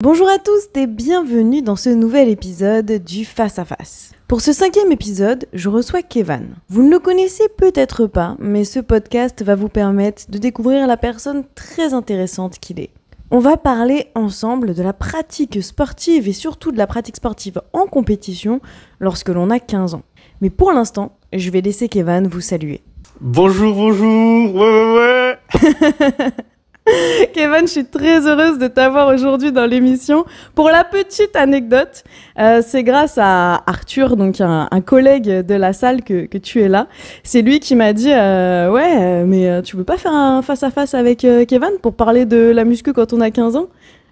Bonjour à tous et bienvenue dans ce nouvel épisode du Face à Face. Pour ce cinquième épisode, je reçois Kevan. Vous ne le connaissez peut-être pas, mais ce podcast va vous permettre de découvrir la personne très intéressante qu'il est. On va parler ensemble de la pratique sportive et surtout de la pratique sportive en compétition lorsque l'on a 15 ans. Mais pour l'instant, je vais laisser Kevan vous saluer. Bonjour, bonjour, ouais, ouais, ouais. Kevin, je suis très heureuse de t'avoir aujourd'hui dans l'émission. Pour la petite anecdote, euh, c'est grâce à Arthur, donc un, collègue de la salle, que, tu es là. C'est lui qui m'a dit euh, Ouais, mais euh, tu veux pas faire un face-à-face avec Kevin pour parler de la muscu quand on a 15 ans?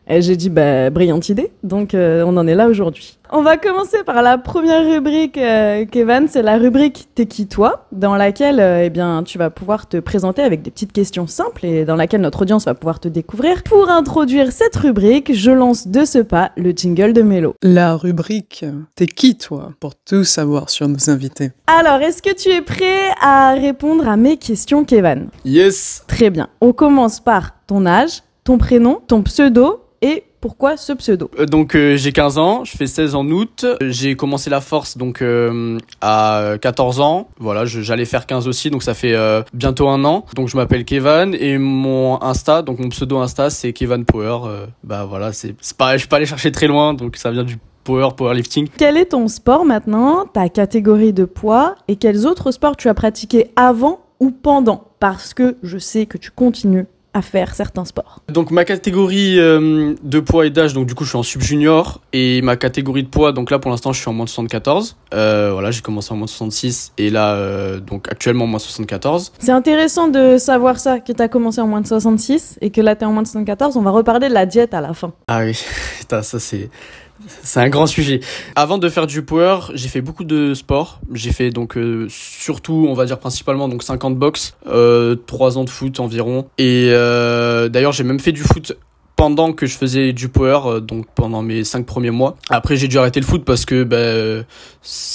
Et j'ai dit, bah, brillante idée. Donc, euh, on en est là aujourd'hui. On va commencer par la première rubrique, euh, Kevin. C'est la rubrique T'es qui toi? dans laquelle euh, eh bien, tu vas pouvoir te présenter avec des petites questions simples et dans laquelle notre audience va pouvoir te découvrir. Pour introduire cette rubrique, je lance de ce pas le jingle de Mélo. La rubrique T'es qui toi? pour tout savoir sur nos invités. Alors, est-ce que tu es prêt à répondre à mes questions, Kevin Yes. Très bien. On commence par ton âge, ton prénom, ton pseudo et pourquoi ce pseudo Euh, Donc euh, j'ai 15 ans, je fais 16 en août. J'ai commencé la force donc euh, à 14 ans. Voilà, j'allais faire 15 aussi, donc ça fait euh, bientôt un an. Donc je m'appelle Kevan et mon Insta, donc mon pseudo Insta, c'est Kevan Power. Bah voilà, c'est pas, je suis pas allé chercher très loin, donc ça vient du power, powerlifting. Quel est ton sport maintenant, ta catégorie de poids et quels autres sports tu as pratiqué avant ou pendant? Parce que je sais que tu continues à faire certains sports. Donc ma catégorie euh, de poids et d'âge, donc du coup je suis en sub junior et ma catégorie de poids, donc là pour l'instant je suis en moins de 74. Euh, voilà, j'ai commencé en moins de 66 et là euh, donc actuellement en moins de 74. C'est intéressant de savoir ça, que tu as commencé en moins de 66 et que là tu es en moins de 74. On va reparler de la diète à la fin. Ah oui, ça c'est c'est un grand sujet. Avant de faire du power, j'ai fait beaucoup de sport. J'ai fait donc euh, surtout, on va dire principalement donc 50 box, euh, 3 ans de foot environ. Et euh, d'ailleurs, j'ai même fait du foot pendant que je faisais du power, euh, donc pendant mes 5 premiers mois. Après, j'ai dû arrêter le foot parce que bah,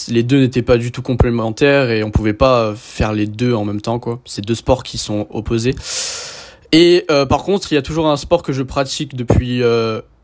les deux n'étaient pas du tout complémentaires et on pouvait pas faire les deux en même temps quoi. C'est deux sports qui sont opposés. Et par contre, il y a toujours un sport que je pratique depuis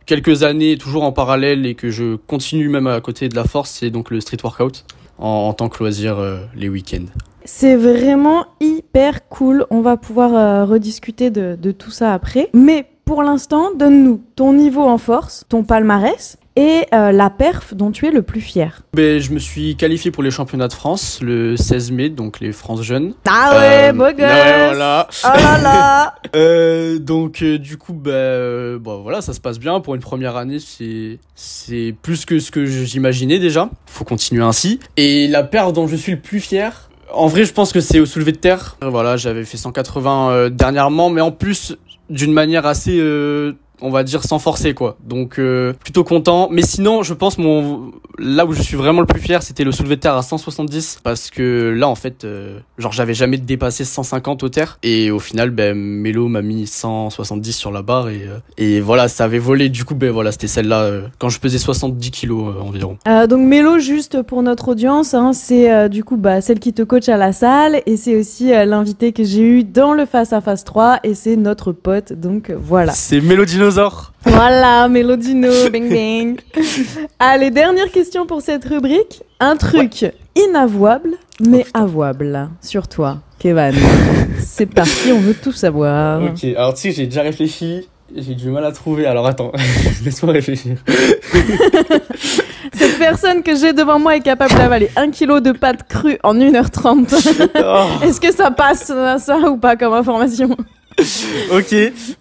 quelques années, toujours en parallèle et que je continue même à côté de la force, c'est donc le street workout en, en tant que loisir euh, les week-ends. C'est vraiment hyper cool. On va pouvoir euh, rediscuter de, de tout ça après. Mais pour l'instant, donne-nous ton niveau en force, ton palmarès et euh, la perf dont tu es le plus fier. Ben, je me suis qualifié pour les championnats de France le 16 mai, donc les France Jeunes. Ah ouais, Euh, beau gosse ouais, voilà. Oh là là Euh, donc euh, du coup bah, euh, bon, voilà ça se passe bien pour une première année c'est c'est plus que ce que j'imaginais déjà faut continuer ainsi et la paire dont je suis le plus fier en vrai je pense que c'est au soulevé de terre voilà j'avais fait 180 euh, dernièrement mais en plus d'une manière assez euh, on va dire sans forcer quoi. Donc euh, plutôt content. Mais sinon je pense mon là où je suis vraiment le plus fier c'était le soulevé de terre à 170 parce que là en fait euh, genre j'avais jamais dépassé 150 au terre. Et au final ben Melo m'a mis 170 sur la barre et euh, et voilà ça avait volé. Du coup ben voilà c'était celle-là euh, quand je pesais 70 kilos euh, environ. Euh, donc Mélo, juste pour notre audience, hein, c'est euh, du coup bah, celle qui te coach à la salle et c'est aussi euh, l'invité que j'ai eu dans le Face à Face 3 et c'est notre pote, donc voilà. c'est Melo dinosaure Voilà, Mélodino, bing bing. Allez, dernière question pour cette rubrique. Un truc inavouable, mais avouable sur toi, Kevin. C'est parti, on veut tout savoir. ok alors tu sais j'ai déjà réfléchi j'ai du mal à trouver alors attends laisse-moi réfléchir Cette personne que j'ai devant moi est capable d'avaler un kilo de pâtes crues en 1h30. Oh. Est-ce que ça passe, ça, ou pas comme information? ok,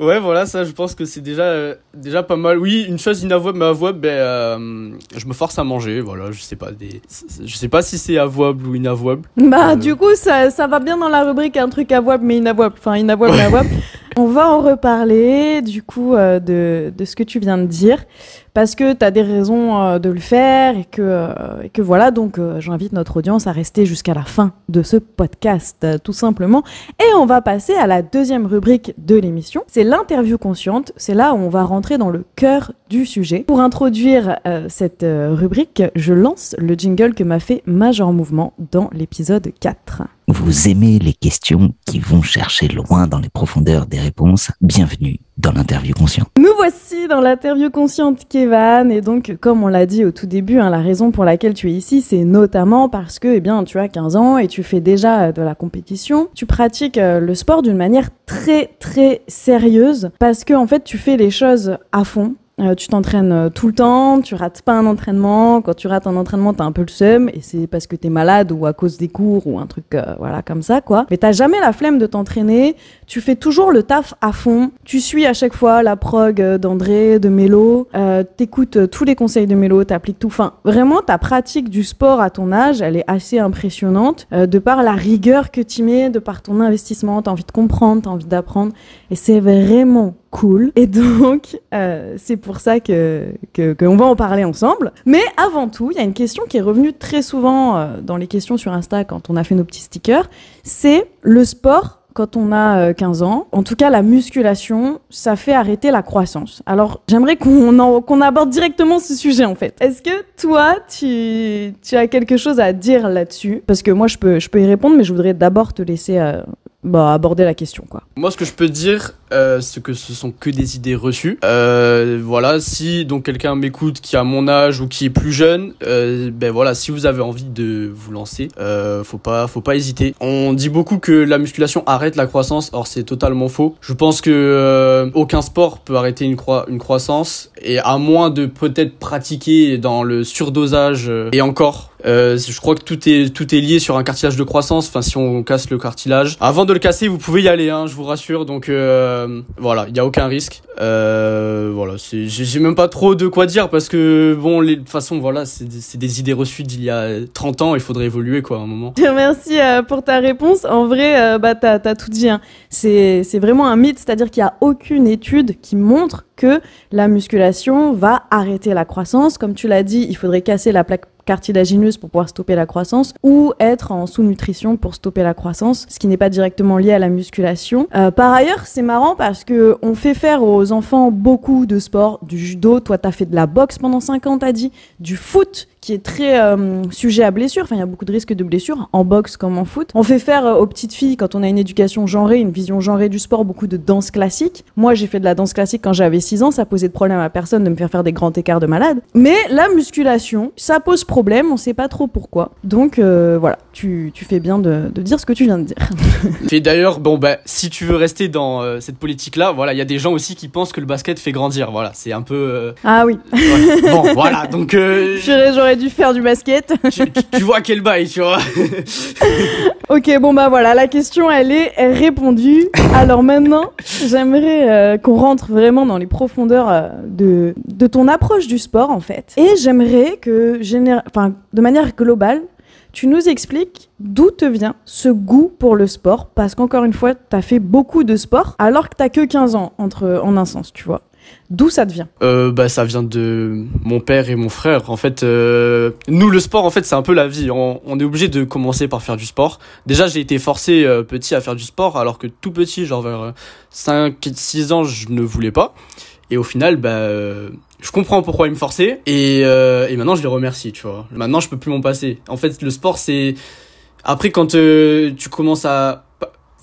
ouais, voilà, ça, je pense que c'est déjà, euh, déjà pas mal. Oui, une chose inavouable, mais avouable, ben, euh, je me force à manger, voilà, je sais pas, des, je sais pas si c'est avouable ou inavouable. Bah, Euh. du coup, ça, ça va bien dans la rubrique un truc avouable mais inavouable. Enfin, inavouable mais avouable. On va en reparler, du coup, euh, de, de ce que tu viens de dire. Parce que tu as des raisons euh, de le faire et que, euh, et que voilà. Donc, j'invite notre audience à rester jusqu'à la fin de ce podcast, tout simplement. Et on va passer à la deuxième rubrique de l'émission. C'est l'interview consciente. C'est là où on va rentrer dans le cœur du sujet. Pour introduire cette rubrique, je lance le jingle que m'a fait Major Mouvement dans l'épisode 4. Vous aimez les questions qui vont chercher loin dans les profondeurs des réponses Bienvenue dans l'interview consciente. Nous voici dans l'interview consciente, Kevan. Et donc, comme on l'a dit au tout début, hein, la raison pour laquelle tu es ici, c'est notamment parce que, eh bien, tu as 15 ans et tu fais déjà de la compétition. Tu pratiques euh, le sport d'une manière très, très sérieuse parce que, en fait, tu fais les choses à fond. Euh, tu t'entraînes euh, tout le temps, tu rates pas un entraînement. Quand tu rates un entraînement, t'as un peu le seum et c'est parce que t'es malade ou à cause des cours ou un truc euh, voilà comme ça quoi. Mais t'as jamais la flemme de t'entraîner. Tu fais toujours le taf à fond. Tu suis à chaque fois la prog d'André, de Mélo. Euh, T'écoutes tous les conseils de Mélo, t'appliques tout. Enfin, vraiment, ta pratique du sport à ton âge, elle est assez impressionnante de par la rigueur que tu mets, de par ton investissement. T'as envie de comprendre, t'as envie d'apprendre et c'est vraiment cool. Et donc, euh, c'est pour ça qu'on va en parler ensemble. Mais avant tout, il y a une question qui est revenue très souvent euh, dans les questions sur Insta quand on a fait nos petits stickers. C'est le sport quand on a 15 ans. En tout cas, la musculation, ça fait arrêter la croissance. Alors, j'aimerais qu'on aborde directement ce sujet, en fait. Est-ce que toi, tu, as quelque chose à dire là-dessus? Parce que moi, je peux, je peux y répondre, mais je voudrais d'abord te laisser euh, bah, aborder la question, quoi. Moi, ce que je peux dire, euh, c'est que ce sont que des idées reçues. Euh, voilà, si donc quelqu'un m'écoute qui a mon âge ou qui est plus jeune, euh, ben voilà, si vous avez envie de vous lancer, euh, faut pas, faut pas hésiter. On dit beaucoup que la musculation arrête la croissance, or c'est totalement faux. Je pense que euh, aucun sport peut arrêter une, croi une croissance, et à moins de peut-être pratiquer dans le surdosage et encore. Euh, je crois que tout est tout est lié sur un cartilage de croissance. Enfin, si on casse le cartilage, avant de le casser, vous pouvez y aller, hein, je vous rassure. Donc euh, voilà, il y a aucun risque. Euh, voilà, j'ai même pas trop de quoi dire parce que bon, les, de toute façon, voilà, c'est des, des idées reçues d'il y a 30 ans. Il faudrait évoluer quoi, à un moment. Merci euh, pour ta réponse. En vrai, euh, bah t'as as tout dit. Hein. C'est c'est vraiment un mythe, c'est-à-dire qu'il y a aucune étude qui montre que la musculation va arrêter la croissance. Comme tu l'as dit, il faudrait casser la plaque cartilagineuse pour pouvoir stopper la croissance ou être en sous-nutrition pour stopper la croissance, ce qui n'est pas directement lié à la musculation. Euh, par ailleurs, c'est marrant parce que on fait faire aux enfants beaucoup de sport, du judo. Toi, t'as fait de la boxe pendant 5 ans, t'as dit, du foot qui est très euh, sujet à blessure. Enfin, il y a beaucoup de risques de blessures en boxe comme en foot. On fait faire euh, aux petites filles, quand on a une éducation genrée, une vision genrée du sport, beaucoup de danse classique. Moi, j'ai fait de la danse classique quand j'avais 6 ans. Ça posait de problème à personne de me faire faire des grands écarts de malade. Mais la musculation, ça pose problème. On sait pas trop pourquoi. Donc euh, voilà, tu, tu fais bien de, de dire ce que tu viens de dire. Et d'ailleurs, bon bah, si tu veux rester dans euh, cette politique-là, voilà, il y a des gens aussi qui pensent que le basket fait grandir. Voilà, c'est un peu. euh, ah oui. Bon, voilà, donc. euh, J'aurais dû faire du basket. tu, vois quel bail, tu vois. Ok, bon bah voilà, la question elle est répondue. Alors maintenant, j'aimerais qu'on rentre vraiment dans les profondeurs de, de ton approche du sport en fait. Et j'aimerais que, géné- enfin, de manière globale, tu nous expliques d'où te vient ce goût pour le sport. Parce qu'encore une fois, t'as fait beaucoup de sport alors que t'as que 15 ans entre, en un sens, tu vois. D'où ça te vient? Euh, bah ça vient de mon père et mon frère. En fait, euh, nous le sport en fait c'est un peu la vie. On, est obligé de commencer par faire du sport. Déjà j'ai été forcé euh, petit à faire du sport alors que tout petit, genre vers 5 6 ans, je ne voulais pas. Et au final bah euh, je comprends pourquoi ils me forçaient et, euh, et maintenant je les remercie, tu vois. Maintenant je peux plus m'en passer. En fait le sport c'est après quand euh, tu commences à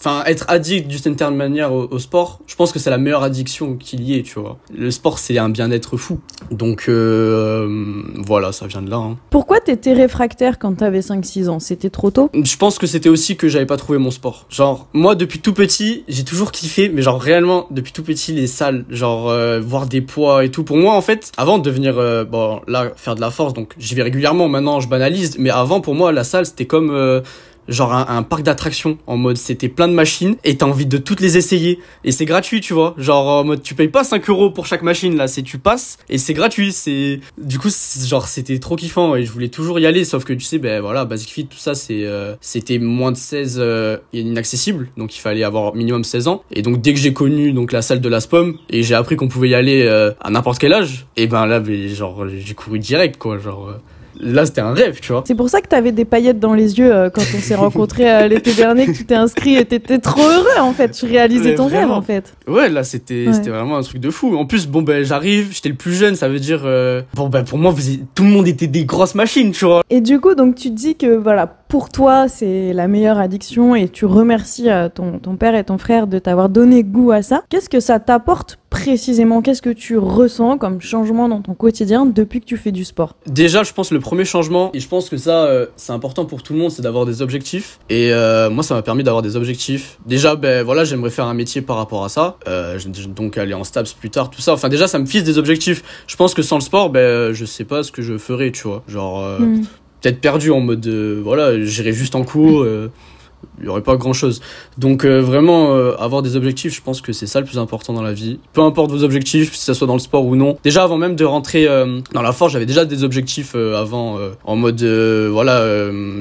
enfin être addict d'une certaine manière au, au sport, je pense que c'est la meilleure addiction qu'il y ait, tu vois. Le sport c'est un bien-être fou. Donc euh, voilà, ça vient de là. hein. Pourquoi t'étais réfractaire quand t'avais 5-6 ans? C'était trop tôt? Je pense que c'était aussi que j'avais pas trouvé mon sport. Genre moi depuis tout petit, j'ai toujours kiffé mais genre réellement depuis tout petit les salles, genre euh, voir des poids et tout. Pour moi en fait, avant de devenir euh, bon là faire de la force donc j'y vais régulièrement maintenant, je banalise mais avant pour moi la salle c'était comme euh, genre un, un parc d'attractions en mode c'était plein de machines et t'as envie de toutes les essayer. Et c'est gratuit tu vois. Genre en mode tu payes pas 5 euros pour chaque machine là. C'est tu passes et c'est gratuit. C'est du coup genre c'était trop kiffant et je voulais toujours y aller. Sauf que tu sais ben voilà Basic Fit tout ça c'est euh, c'était moins de 16 euh, inaccessible. Donc il fallait avoir minimum 16 ans. Et donc dès que j'ai connu donc la salle de la SPOM et j'ai appris qu'on pouvait y aller euh, à n'importe quel âge et ben là ben, genre j'ai couru direct quoi. Genre euh, là c'était un rêve tu vois C'est pour ça que t'avais des paillettes dans les yeux euh, quand on s'est rencontrés euh, l'été dernier, que tu t'es inscrit et t'étais trop heureux en fait. Tu réalisais Mais ton rêve en fait. Ouais, là c'était Ouais. c'était vraiment un truc de fou. En plus, bon ben j'arrive, j'étais le plus jeune, ça veut dire euh, bon ben pour moi vous- tout le monde était des grosses machines, tu vois. Et du coup, donc tu te dis que voilà, pour toi c'est la meilleure addiction et tu remercies euh, ton, ton père et ton frère de t'avoir donné goût à ça, qu'est-ce que ça t'apporte précisément? Qu'est-ce que tu ressens comme changement dans ton quotidien depuis que tu fais du sport? Déjà, je pense le premier changement, et je pense que ça, euh, c'est important pour tout le monde, c'est d'avoir des objectifs. Et euh, moi, ça m'a permis d'avoir des objectifs. Déjà, ben voilà, j'aimerais faire un métier par rapport à ça. Euh, donc aller en STAPS plus tard, tout ça. Enfin, déjà, ça me fixe des objectifs. Je pense que sans le sport, ben je sais pas ce que je ferais, tu vois. Genre, Hmm. Peut-être perdu en mode, euh, voilà, j'irais juste en cours. euh, il y aurait pas grand chose. Donc euh, vraiment euh, avoir des objectifs, je pense que c'est ça le plus important dans la vie. Peu importe vos objectifs, si ça soit dans le sport ou non. Déjà avant même de rentrer euh, dans la force, j'avais déjà des objectifs euh, avant euh, en mode euh, voilà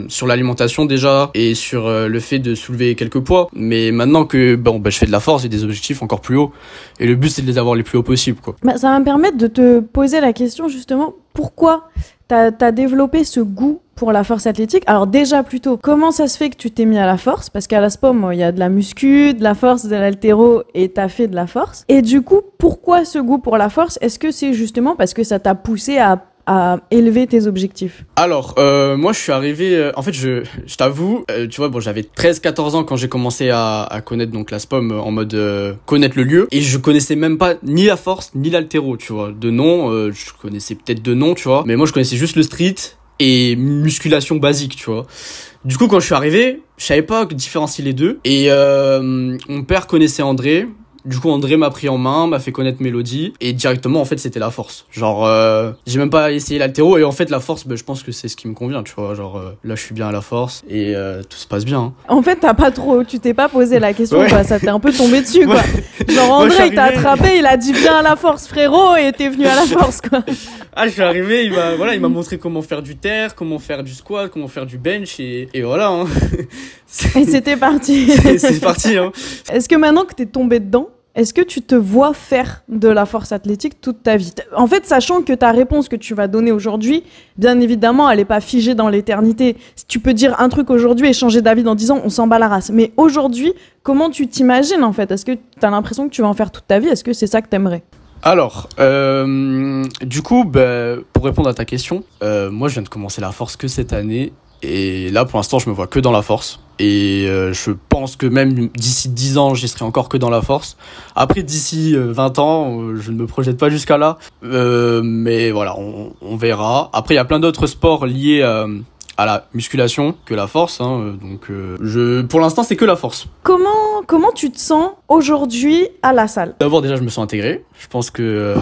sur l'alimentation déjà et sur le fait de soulever quelques poids. Mais maintenant que bon bah, je fais de la force, j'ai des objectifs encore plus hauts et le but c'est de les avoir les plus hauts possible quoi. Bah, ça va me permettre de te poser la question justement, pourquoi t'as as développé ce goût pour la force athlétique Alors déjà plutôt, comment ça se fait que tu t'es mis à la force? Parce qu'à la SPOM, il y a de la muscu, de la force, de l'altéro et t'as fait de la force. Et du coup, pourquoi ce goût pour la force? Est-ce que c'est justement parce que ça t'a poussé à, élever tes objectifs? Alors, euh, moi, je suis arrivé. euh, en fait, je, t'avoue, euh, tu vois, bon, j'avais 13-14 ans quand j'ai commencé à, connaître donc la SPOM en mode connaître le lieu, et je connaissais même pas ni la force ni l'altéro, tu vois. De nom, je connaissais peut-être de nom, tu vois, mais moi, je connaissais juste le street et musculation basique, tu vois. Du coup, quand je suis arrivé, je savais pas différencier les deux, et euh, mon père connaissait André. Du coup, André m'a pris en main, m'a fait connaître Mélodie, et directement, en fait, c'était la force. Genre, euh, j'ai même pas essayé l'altéro, et en fait, la force, ben, je pense que c'est ce qui me convient, tu vois. Genre, euh, là, je suis bien à la force, et euh, tout se passe bien. hein. En fait, t'as pas trop, tu t'es pas posé la question, Ouais. quoi. Ça t'est un peu tombé dessus, quoi. Genre Moi, André, il t'a attrapé, il a dit viens à la force, frérot, et t'es venu à la force, quoi. Ah, je suis arrivé, il m'a, voilà, il m'a montré comment faire du terre, comment faire du squat, comment faire du bench, et, et voilà, hein. Et c'était parti. c'est parti, hein. Est-ce que maintenant que t'es tombé dedans, est-ce que tu te vois faire de la force athlétique toute ta vie? En fait, sachant que ta réponse que tu vas donner aujourd'hui, bien évidemment, elle n'est pas figée dans l'éternité. Si tu peux dire un truc aujourd'hui et changer d'avis dans 10 ans, on s'en bat la race. Mais aujourd'hui, comment tu t'imagines en fait? Est-ce que tu as l'impression que tu vas en faire toute ta vie? Est-ce que c'est ça que t'aimerais? Alors, euh, du coup, bah, pour répondre à ta question, euh, moi je viens de commencer la force que cette année. Et là, pour l'instant, je me vois que dans la force. Et euh, je pense que même d'ici 10 ans, j'y serai encore que dans la force. Après, d'ici euh, 20 ans, euh, je ne me projette pas jusqu'à là. Euh, mais voilà, on, on verra. Après, il y a plein d'autres sports liés euh, à la musculation que la force. hein. donc, euh, je, pour l'instant, c'est que la force. Comment, comment tu te sens aujourd'hui à la salle? D'abord, déjà, je me sens intégré. Je pense que euh,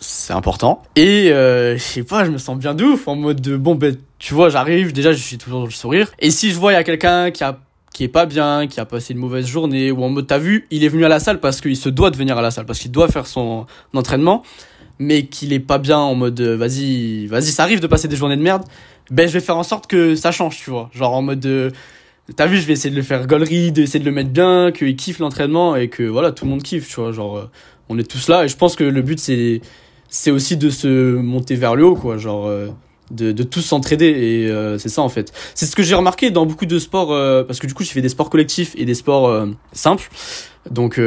c'est important. Et euh, je sais pas, je me sens bien de ouf en mode de bon, ben, tu vois, j'arrive, déjà, je suis toujours le sourire. Et si je vois, il y a quelqu'un qui a qui est pas bien, qui a passé une mauvaise journée, ou en mode, t'as vu, il est venu à la salle parce qu'il se doit de venir à la salle, parce qu'il doit faire son entraînement, mais qu'il est pas bien en mode, euh, vas-y, vas-y, ça arrive de passer des journées de merde, ben, je vais faire en sorte que ça change, tu vois. Genre en mode, euh, T'as vu, je vais essayer de le faire gaulerie, d'essayer de le mettre bien, qu'il kiffe l'entraînement et que voilà, tout le monde kiffe, tu vois. Genre, euh, on est tous là et je pense que le but c'est c'est aussi de se monter vers le haut, quoi. Genre, euh, de, de tous s'entraider et euh, c'est ça en fait. C'est ce que j'ai remarqué dans beaucoup de sports euh, parce que du coup, j'ai fait des sports collectifs et des sports simples, donc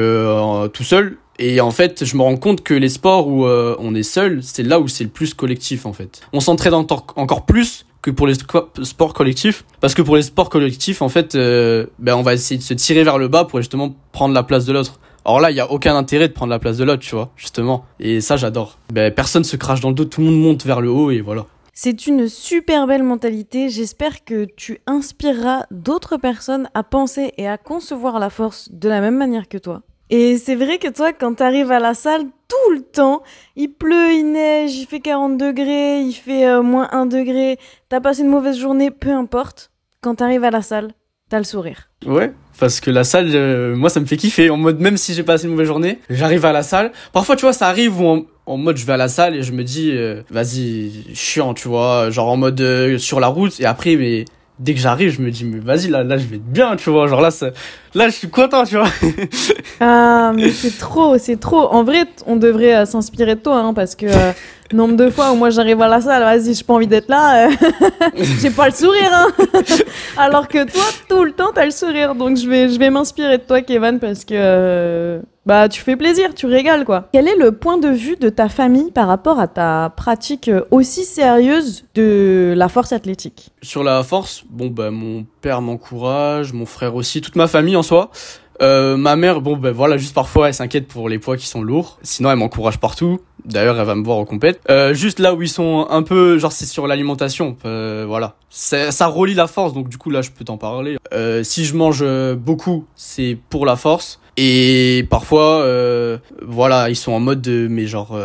tout seul. Et en fait, je me rends compte que les sports où on est seul, c'est là où c'est le plus collectif en fait. On s'entraide encore plus que pour les sports collectifs parce que pour les sports collectifs en fait ben on va essayer de se tirer vers le bas pour justement prendre la place de l'autre alors là il y a aucun intérêt de prendre la place de l'autre tu vois justement et ça j'adore ben personne se crache dans le dos tout le monde monte vers le haut et voilà C'est une super belle mentalité. J'espère que tu inspireras d'autres personnes à penser et à concevoir la force de la même manière que toi. Et c'est vrai que toi, quand t'arrives à la salle tout le temps, il pleut, il neige, il fait 40 degrés, il fait euh, moins 1 degré, t'as passé une mauvaise journée, peu importe. Quand t'arrives à la salle, t'as le sourire. ouais parce que la salle euh, moi ça me fait kiffer. En mode même si j'ai passé une mauvaise journée j'arrive à la salle. Parfois tu vois ça arrive où en, en mode je vais à la salle et je me dis euh, vas-y chiant tu vois. Genre en mode euh, sur la route. Et après mais dès que j'arrive je me dis mais vas-y là là je vais être bien tu vois. Genre là ça- là je suis content tu vois. Ah, mais c'est trop, c'est trop. En vrai, on devrait s'inspirer de toi, hein, parce que Nombre de fois où moi j'arrive à la salle, vas-y, j'ai pas envie d'être là, euh, j'ai pas le sourire, hein. Alors que toi, tout le temps, t'as le sourire. Donc je vais, je vais m'inspirer de toi, Kevin, parce que euh, bah tu fais plaisir, tu régales quoi. Quel est le point de vue de ta famille par rapport à ta pratique euh, aussi sérieuse de la force athlétique? Sur la force, bon bah mon père m'encourage, mon frère aussi, toute ma famille en soi. Euh, ma mère, bon ben voilà, juste parfois elle s'inquiète pour les poids qui sont lourds. Sinon elle m'encourage partout. D'ailleurs elle va me voir au compète. Euh, juste là où ils sont un peu, genre c'est sur l'alimentation. Euh, voilà, ça, relie la force. Donc du coup là je peux t'en parler. Si je mange beaucoup, c'est pour la force. Et parfois, voilà, ils sont en mode de, mais genre.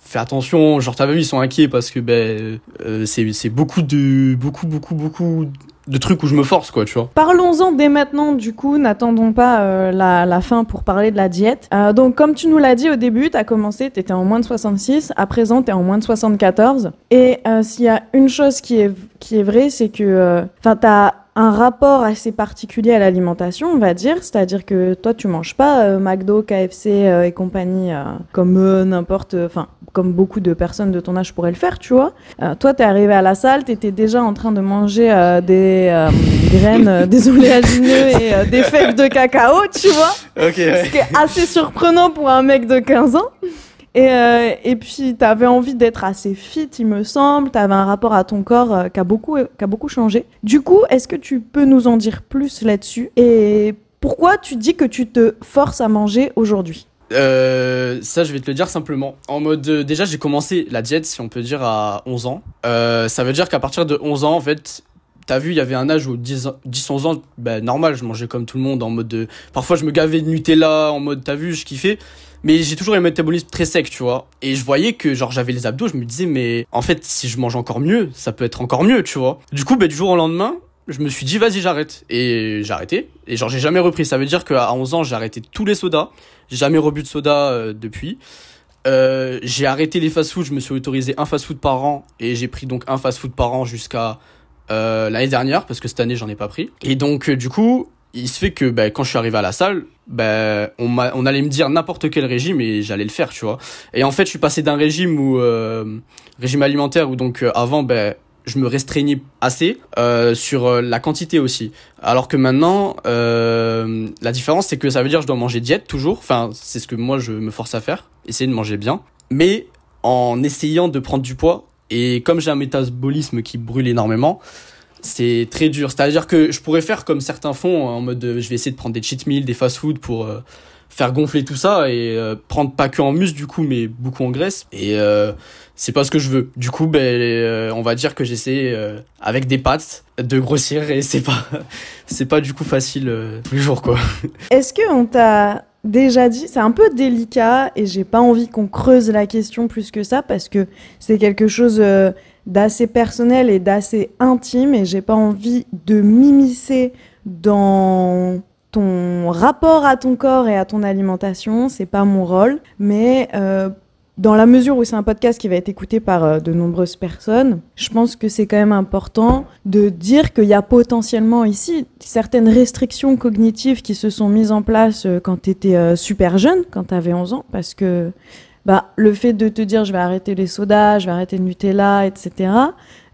Fais attention, genre t'as vu ils sont inquiets parce que ben c'est beaucoup de beaucoup beaucoup beaucoup de trucs où je me force, quoi, tu vois. Parlons-en dès maintenant, du coup, n'attendons pas euh, la, fin pour parler de la diète. Euh, donc, comme tu nous l'as dit au début, tu as commencé, tu étais en moins de 66, à présent, tu es en moins de 74. Et euh, s'il y a une chose qui est, qui est vraie, c'est que, enfin, tu as un rapport assez particulier à l'alimentation, on va dire. C'est-à-dire que toi, tu manges pas euh, McDo, KFC euh, et compagnie euh, comme n'importe, enfin, comme beaucoup de personnes de ton âge pourraient le faire, tu vois. toi, t'es arrivé à la salle, t'étais déjà en train de manger des graines, des oléagineux et des fèves de cacao, tu vois. Ok. Ce qui est assez surprenant pour un mec de 15 ans. Et, euh, et puis, tu avais envie d'être assez fit, il me semble. Tu avais un rapport à ton corps euh, qui, a beaucoup, a beaucoup changé. Du coup, est-ce que tu peux nous en dire plus là-dessus? Et pourquoi tu dis que tu te forces à manger aujourd'hui? Euh, ça, je vais te le dire simplement. En mode, déjà, j'ai commencé la diète, si on peut dire, à 11 ans. Ça veut dire qu'à partir de 11 ans, en fait, t'as vu, il y avait un âge où 10, 10 11 ans, ben, normal, je mangeais comme tout le monde, en mode de... Parfois, je me gavais de Nutella, en mode, t'as vu, je kiffais mais j'ai toujours un métabolisme très sec, tu vois. Et je voyais que genre j'avais les abdos, je me disais mais en fait si je mange encore mieux, ça peut être encore mieux, tu vois. Du coup, bah, du jour au lendemain, je me suis dit vas-y j'arrête et j'ai arrêté et genre j'ai jamais repris. Ça veut dire qu'à 11 ans j'ai arrêté tous les sodas, j'ai jamais rebu de soda euh, depuis. Euh, j'ai arrêté les fast-food, je me suis autorisé un fast-food par an et j'ai pris donc un fast-food par an jusqu'à euh, l'année dernière parce que cette année j'en ai pas pris. Et donc du coup il se fait que bah, quand je suis arrivé à la salle, ben on, on allait me dire n'importe quel régime et j'allais le faire, tu vois. Et en fait, je suis passé d'un régime où euh, régime alimentaire où donc euh, avant ben je me restreignais assez euh, sur euh, la quantité aussi. Alors que maintenant, euh, la différence c'est que ça veut dire que je dois manger diète toujours. Enfin, c'est ce que moi je me force à faire, essayer de manger bien, mais en essayant de prendre du poids. Et comme j'ai un métabolisme qui brûle énormément, c'est très dur. C'est-à-dire que je pourrais faire comme certains font, en mode je vais essayer de prendre des cheat meals, des fast-food pour euh, faire gonfler tout ça et euh, prendre pas que en muscle du coup, mais beaucoup en graisse. Et euh, c'est pas ce que je veux. Du coup, ben, on va dire que j'essaie avec des pâtes de grossir et c'est pas, c'est pas du coup facile tous les jours quoi. Est-ce que on t'a déjà dit, c'est un peu délicat et j'ai pas envie qu'on creuse la question plus que ça parce que c'est quelque chose d'assez personnel et d'assez intime et j'ai pas envie de m'immiscer dans ton rapport à ton corps et à ton alimentation, c'est pas mon rôle, mais euh, dans la mesure où c'est un podcast qui va être écouté par euh, de nombreuses personnes, je pense que c'est quand même important de dire qu'il y a potentiellement ici certaines restrictions cognitives qui se sont mises en place euh, quand tu étais super jeune, quand tu avais 11 ans, parce que bah, le fait de te dire je vais arrêter les sodas, je vais arrêter le Nutella, etc.,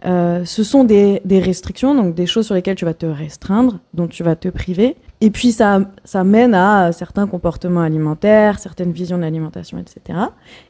euh, ce sont des, restrictions, donc des choses sur lesquelles tu vas te restreindre, dont tu vas te priver. Et puis ça, ça mène à certains comportements alimentaires, certaines visions de l'alimentation, etc.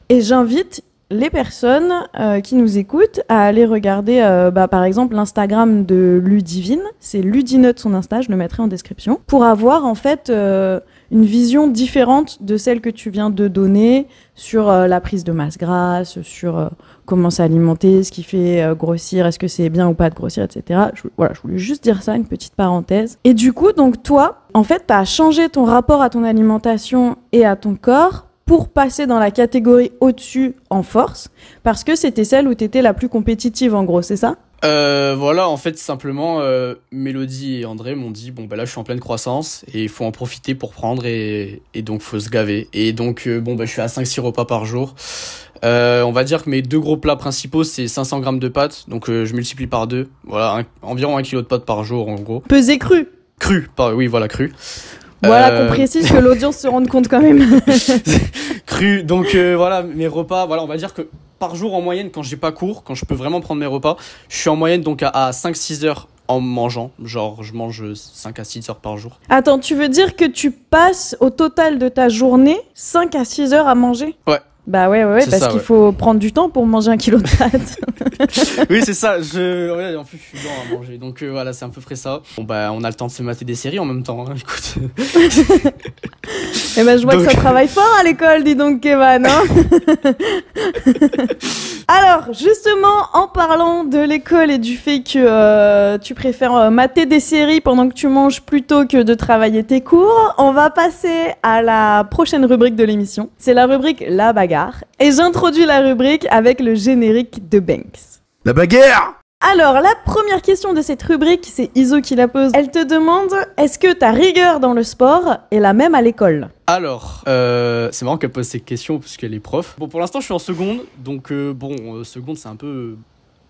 Et j'invite les personnes euh, qui nous écoutent à aller regarder, euh, bah, par exemple, l'Instagram de Ludivine. C'est Ludinote son Insta, je le mettrai en description, pour avoir en fait euh, une vision différente de celle que tu viens de donner sur euh, la prise de masse grasse, sur euh, comment s'alimenter, ce qui fait euh, grossir, est-ce que c'est bien ou pas de grossir, etc. Voilà, je voulais juste dire ça, une petite parenthèse. Et du coup, donc toi, en fait, tu as changé ton rapport à ton alimentation et à ton corps pour passer dans la catégorie au-dessus en force, parce que c'était celle où tu étais la plus compétitive, en gros, c'est ça? Euh, voilà, en fait, simplement, euh, Mélodie et André m'ont dit bon, bah là, je suis en pleine croissance et il faut en profiter pour prendre et, et donc faut se gaver. Et donc, euh, bon, bah, je suis à 5-6 repas par jour. Euh, on va dire que mes deux gros plats principaux, c'est 500 grammes de pâtes, donc euh, je multiplie par deux. Voilà, environ un kilo de pâtes par jour, en gros. Pesé cru Cru, pas, oui, voilà, cru. Voilà qu'on précise que l'audience se rende compte quand même. cru, donc voilà, mes repas, voilà, on va dire que par jour en moyenne quand j'ai pas cours, quand je peux vraiment prendre mes repas, je suis en moyenne donc à, à 5-6 heures en mangeant. Genre, je mange 5 à 6 heures par jour. Attends, tu veux dire que tu passes au total de ta journée 5 à 6 heures à manger? Ouais. Bah ouais, ouais, ouais parce qu'il ouais. faut prendre du temps pour manger un kilo de pâtes. oui, c'est ça. Je... ouais, en plus, je suis lent à manger. Donc euh, voilà, c'est à peu près ça. Bon, bah, on a le temps de se mater des séries en même temps. hein, Écoute. Eh ben, je vois que ça travaille fort à l'école, dis donc, Kevin. Hein Alors, justement, en parlant de l'école et du fait que euh, tu préfères euh, mater des séries pendant que tu manges plutôt que de travailler tes cours, on va passer à la prochaine rubrique de l'émission. C'est la rubrique La bagarre. Et j'introduis la rubrique avec le générique de Banks. La bagarre Alors, la première question de cette rubrique, c'est Iso qui la pose. Elle te demande est-ce que ta rigueur dans le sport est la même à l'école? Alors, euh, c'est marrant qu'elle pose ces questions parce qu'elle est prof. Bon, pour l'instant, je suis en seconde. Donc, euh, bon, euh, seconde, c'est un peu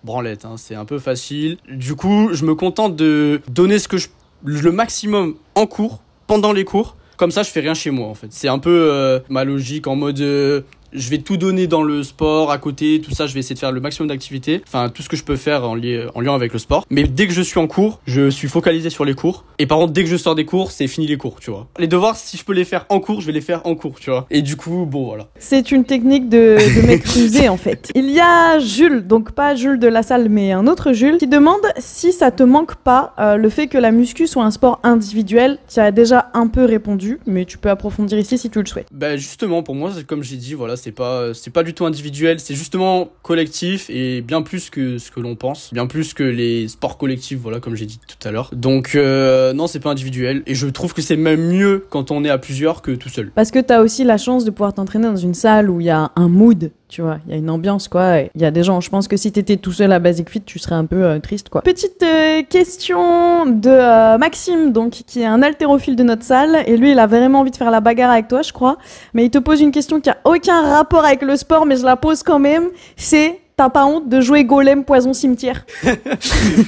branlette. hein, c'est un peu facile. Du coup, je me contente de donner ce que je, le maximum en cours, pendant les cours. Comme ça, je fais rien chez moi, en fait. C'est un peu euh, ma logique en mode. Je vais tout donner dans le sport, à côté, tout ça, je vais essayer de faire le maximum d'activités. Enfin, tout ce que je peux faire en, li- en lien avec le sport. Mais dès que je suis en cours, je suis focalisé sur les cours. Et par contre, dès que je sors des cours, c'est fini les cours, tu vois. Les devoirs, si je peux les faire en cours, je vais les faire en cours, tu vois. Et du coup, bon, voilà. C'est une technique de, de mec rusé en fait. Il y a Jules, donc pas Jules de la salle, mais un autre Jules, qui demande si ça te manque pas euh, le fait que la muscu soit un sport individuel. Tu as déjà un peu répondu, mais tu peux approfondir ici si tu le souhaites. Bah justement pour moi comme j'ai dit voilà c'est pas c'est pas du tout individuel c'est justement collectif et bien plus que ce que l'on pense bien plus que les sports collectifs voilà comme j'ai dit tout à l'heure. Donc euh, non c'est pas individuel et je trouve que c'est même mieux quand on est à plusieurs que tout seul. Parce que tu as aussi la chance de pouvoir t'entraîner dans une salle où il y a un mood, tu vois, il y a une ambiance quoi. Il y a des gens, je pense que si t'étais tout seul à Basic Fit, tu serais un peu euh, triste quoi. Petite euh, question de euh, Maxime, donc qui est un haltérophile de notre salle, et lui il a vraiment envie de faire la bagarre avec toi, je crois. Mais il te pose une question qui a aucun rapport avec le sport, mais je la pose quand même. C'est T'as pas honte de jouer golem poison cimetière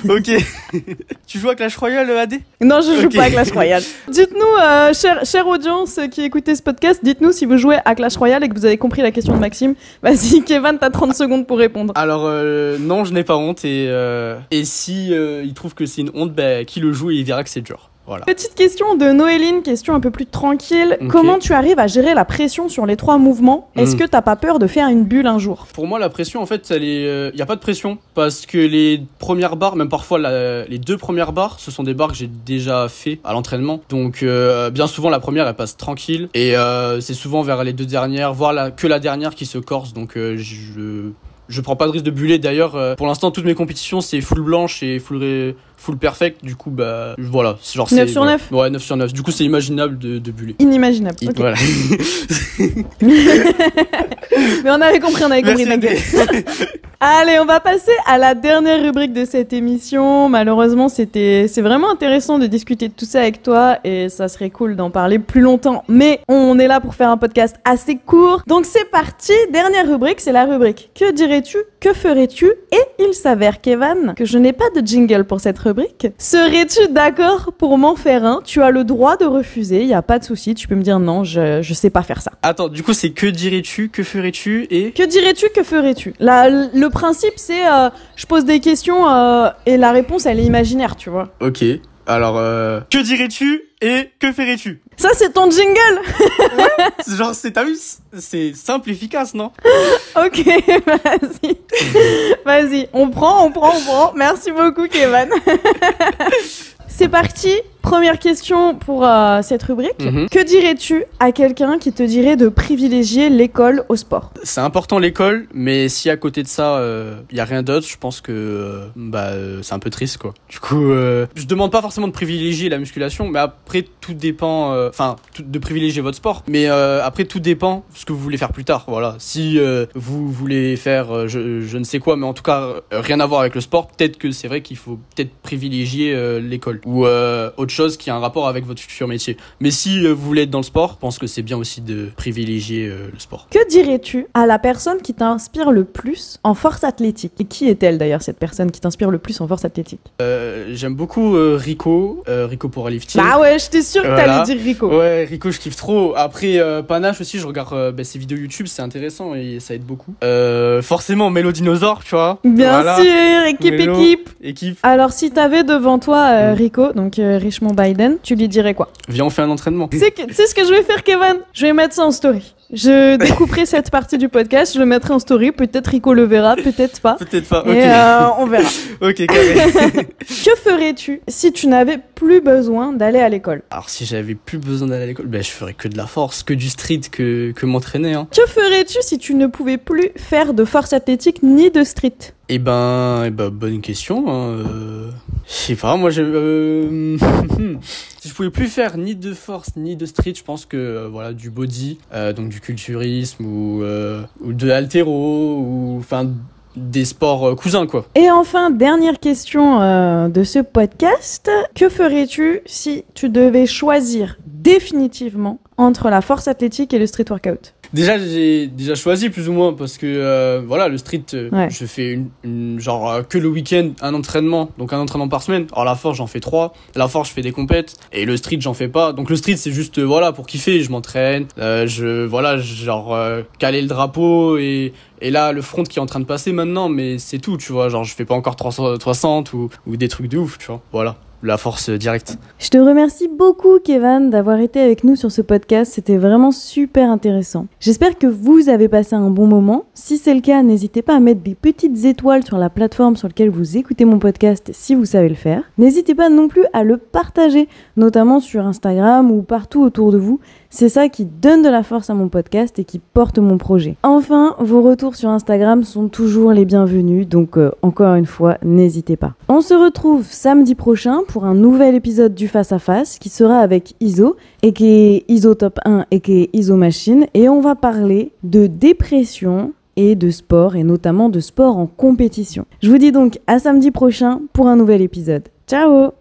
ok tu joues à Clash Royale AD Non, je joue pas à Clash Royale. Dites-nous, euh, chère, chère audience qui écoutez ce podcast, dites-nous si vous jouez à Clash Royale et que vous avez compris la question de Maxime. Vas-y, Kevin, t'as 30 secondes pour répondre. alors euh, non je n'ai pas honte et euh, et si euh, il trouve que c'est une honte bah qui le joue et il verra que c'est dur voilà Petite question de Noéline, question un peu plus tranquille. Comment tu arrives à gérer la pression sur les trois mouvements? Est-ce Mm. que t'as pas peur de faire une bulle un jour? Pour moi, la pression, en fait, il n'y a pas de pression parce que les premières barres, même parfois la- les deux premières barres, ce sont des barres que j'ai déjà fait à l'entraînement. Donc, euh, bien souvent, la première, elle passe tranquille et euh, c'est souvent vers les deux dernières, voire la, que la dernière qui se corse. Donc, euh, je je prends pas de risque de buller. D'ailleurs, euh, pour l'instant, toutes mes compétitions, c'est full blanche et full ré- full perfect. Du coup, bah voilà, c'est genre 9 c'est- sur voilà. 9? Ouais, 9 sur 9. Du coup, c'est imaginable de, de buller. Inimaginable. Voilà. Mais on avait compris, on avait compris. Allez, on va passer à la dernière rubrique de cette émission. Malheureusement, c'était, c'est vraiment intéressant de discuter de tout ça avec toi et ça serait cool d'en parler plus longtemps. Mais on est là pour faire un podcast assez court. Donc c'est parti. Dernière rubrique, c'est la rubrique Que dirais-tu? Que ferais-tu? Et il s'avère, Kevin, que je n'ai pas de jingle pour cette rubrique. Serais-tu d'accord pour m'en faire un? Tu as le droit de refuser. Il y a pas de souci. Tu peux me dire non, je, je sais pas faire ça. Attends, du coup, c'est que dirais-tu, que ferais-tu et Que dirais-tu, que ferais-tu? Le principe, c'est euh, je pose des questions euh, et la réponse, elle est imaginaire, tu vois. Ok. Alors, euh... que dirais-tu et que ferais-tu? Ça, c'est ton jingle C'est Genre, c'est t'as vu, c'est simple, efficace, non Ok, vas-y. Vas-y, on prend, on prend, on prend. Merci beaucoup, Kevin. c'est parti. Première question pour euh, cette rubrique. Mhm. Que dirais-tu à quelqu'un qui te dirait de privilégier l'école au sport? C'est important l'école, mais si à côté de ça, il y a rien d'autre, je pense que euh, bah euh, c'est un peu triste quoi. Du coup, euh, je demande pas forcément de privilégier la musculation, mais après tout dépend, euh, enfin de privilégier votre sport, mais euh, après tout dépend ce que vous voulez faire plus tard. Voilà, si euh, vous voulez faire euh, je, je ne sais quoi, mais en tout cas euh, rien à voir avec le sport, peut-être que c'est vrai qu'il faut peut-être privilégier euh, l'école. ou euh, autre chose qui a un rapport avec votre futur métier. Mais si euh, vous voulez être dans le sport, je pense que c'est bien aussi de privilégier euh, le sport. Que dirais-tu à la personne qui t'inspire le plus en force athlétique? Et qui est-elle d'ailleurs, cette personne qui t'inspire le plus en force athlétique? Euh, J'aime beaucoup euh, Rico, euh, Rico pour lifting. Bah ouais, j'étais sûre que Voilà. t'allais dire Rico. Ouais, Rico, je kiffe trop. Après, Panache aussi, je regarde bah, ses vidéos YouTube, c'est intéressant et ça aide beaucoup. Forcément, Mélo Dinosaure, tu vois. Bien Voilà. sûr, équipe, Mélo. équipe. Équipe, Alors, si t'avais devant toi Mm. Rico, donc euh, Richmond Biden, tu lui dirais quoi? Viens, on fait un entraînement. Tu sais que- tu sais ce que je vais faire, Kevin? Je vais mettre ça en story. Je découperai cette partie du podcast, je le mettrai en story. Peut-être Rico le verra, peut-être pas. Peut-être pas, Et ok. euh, on verra. Ok, carré. Que ferais-tu si tu n'avais plus besoin d'aller à l'école? Alors, si j'avais plus besoin d'aller à l'école, ben, je ferais que de la force, que du street, que, que m'entraîner. Hein. Que ferais-tu si tu ne pouvais plus faire de force athlétique ni de street? Eh ben, eh ben, bonne question. Hein. euh, Je sais pas, moi, je, euh, si je pouvais plus faire ni de force ni de street, je pense que euh, voilà du body, euh, donc du culturisme ou euh, ou de l'altéro ou des sports euh, cousins quoi. Et enfin, dernière question euh, de ce podcast. Que ferais-tu si tu devais choisir définitivement entre la force athlétique et le street workout? Déjà, j'ai déjà choisi plus ou moins parce que euh, voilà, le street, euh, Ouais. je fais une, une- genre euh, que le week-end un entraînement, donc un entraînement par semaine. Alors la force, j'en fais trois. La force, je fais des compètes et le street, j'en fais pas. Donc le street, c'est juste euh, voilà pour kiffer. Je m'entraîne, euh, je voilà, genre euh, caler le drapeau et et là le front qui est en train de passer maintenant, mais c'est tout, tu vois. Genre je fais pas encore 300 60 ou ou des trucs de ouf, tu vois. Voilà, la force directe. Je te remercie beaucoup, Kevin, d'avoir été avec nous sur ce podcast. C'était vraiment super intéressant. J'espère que vous avez passé un bon moment. Si c'est le cas, n'hésitez pas à mettre des petites étoiles sur la plateforme sur laquelle vous écoutez mon podcast si vous savez le faire. N'hésitez pas non plus à le partager, notamment sur Instagram ou partout autour de vous. C'est ça qui donne de la force à mon podcast et qui porte mon projet. Enfin, vos retours sur Instagram sont toujours les bienvenus, donc euh, encore une fois, n'hésitez pas. On se retrouve samedi prochain pour un nouvel épisode du Face à Face qui sera avec Iso, et qui est Iso Top 1 et qui est Iso Machine, et on va parler de dépression et de sport, et notamment de sport en compétition. Je vous dis donc à samedi prochain pour un nouvel épisode. Ciao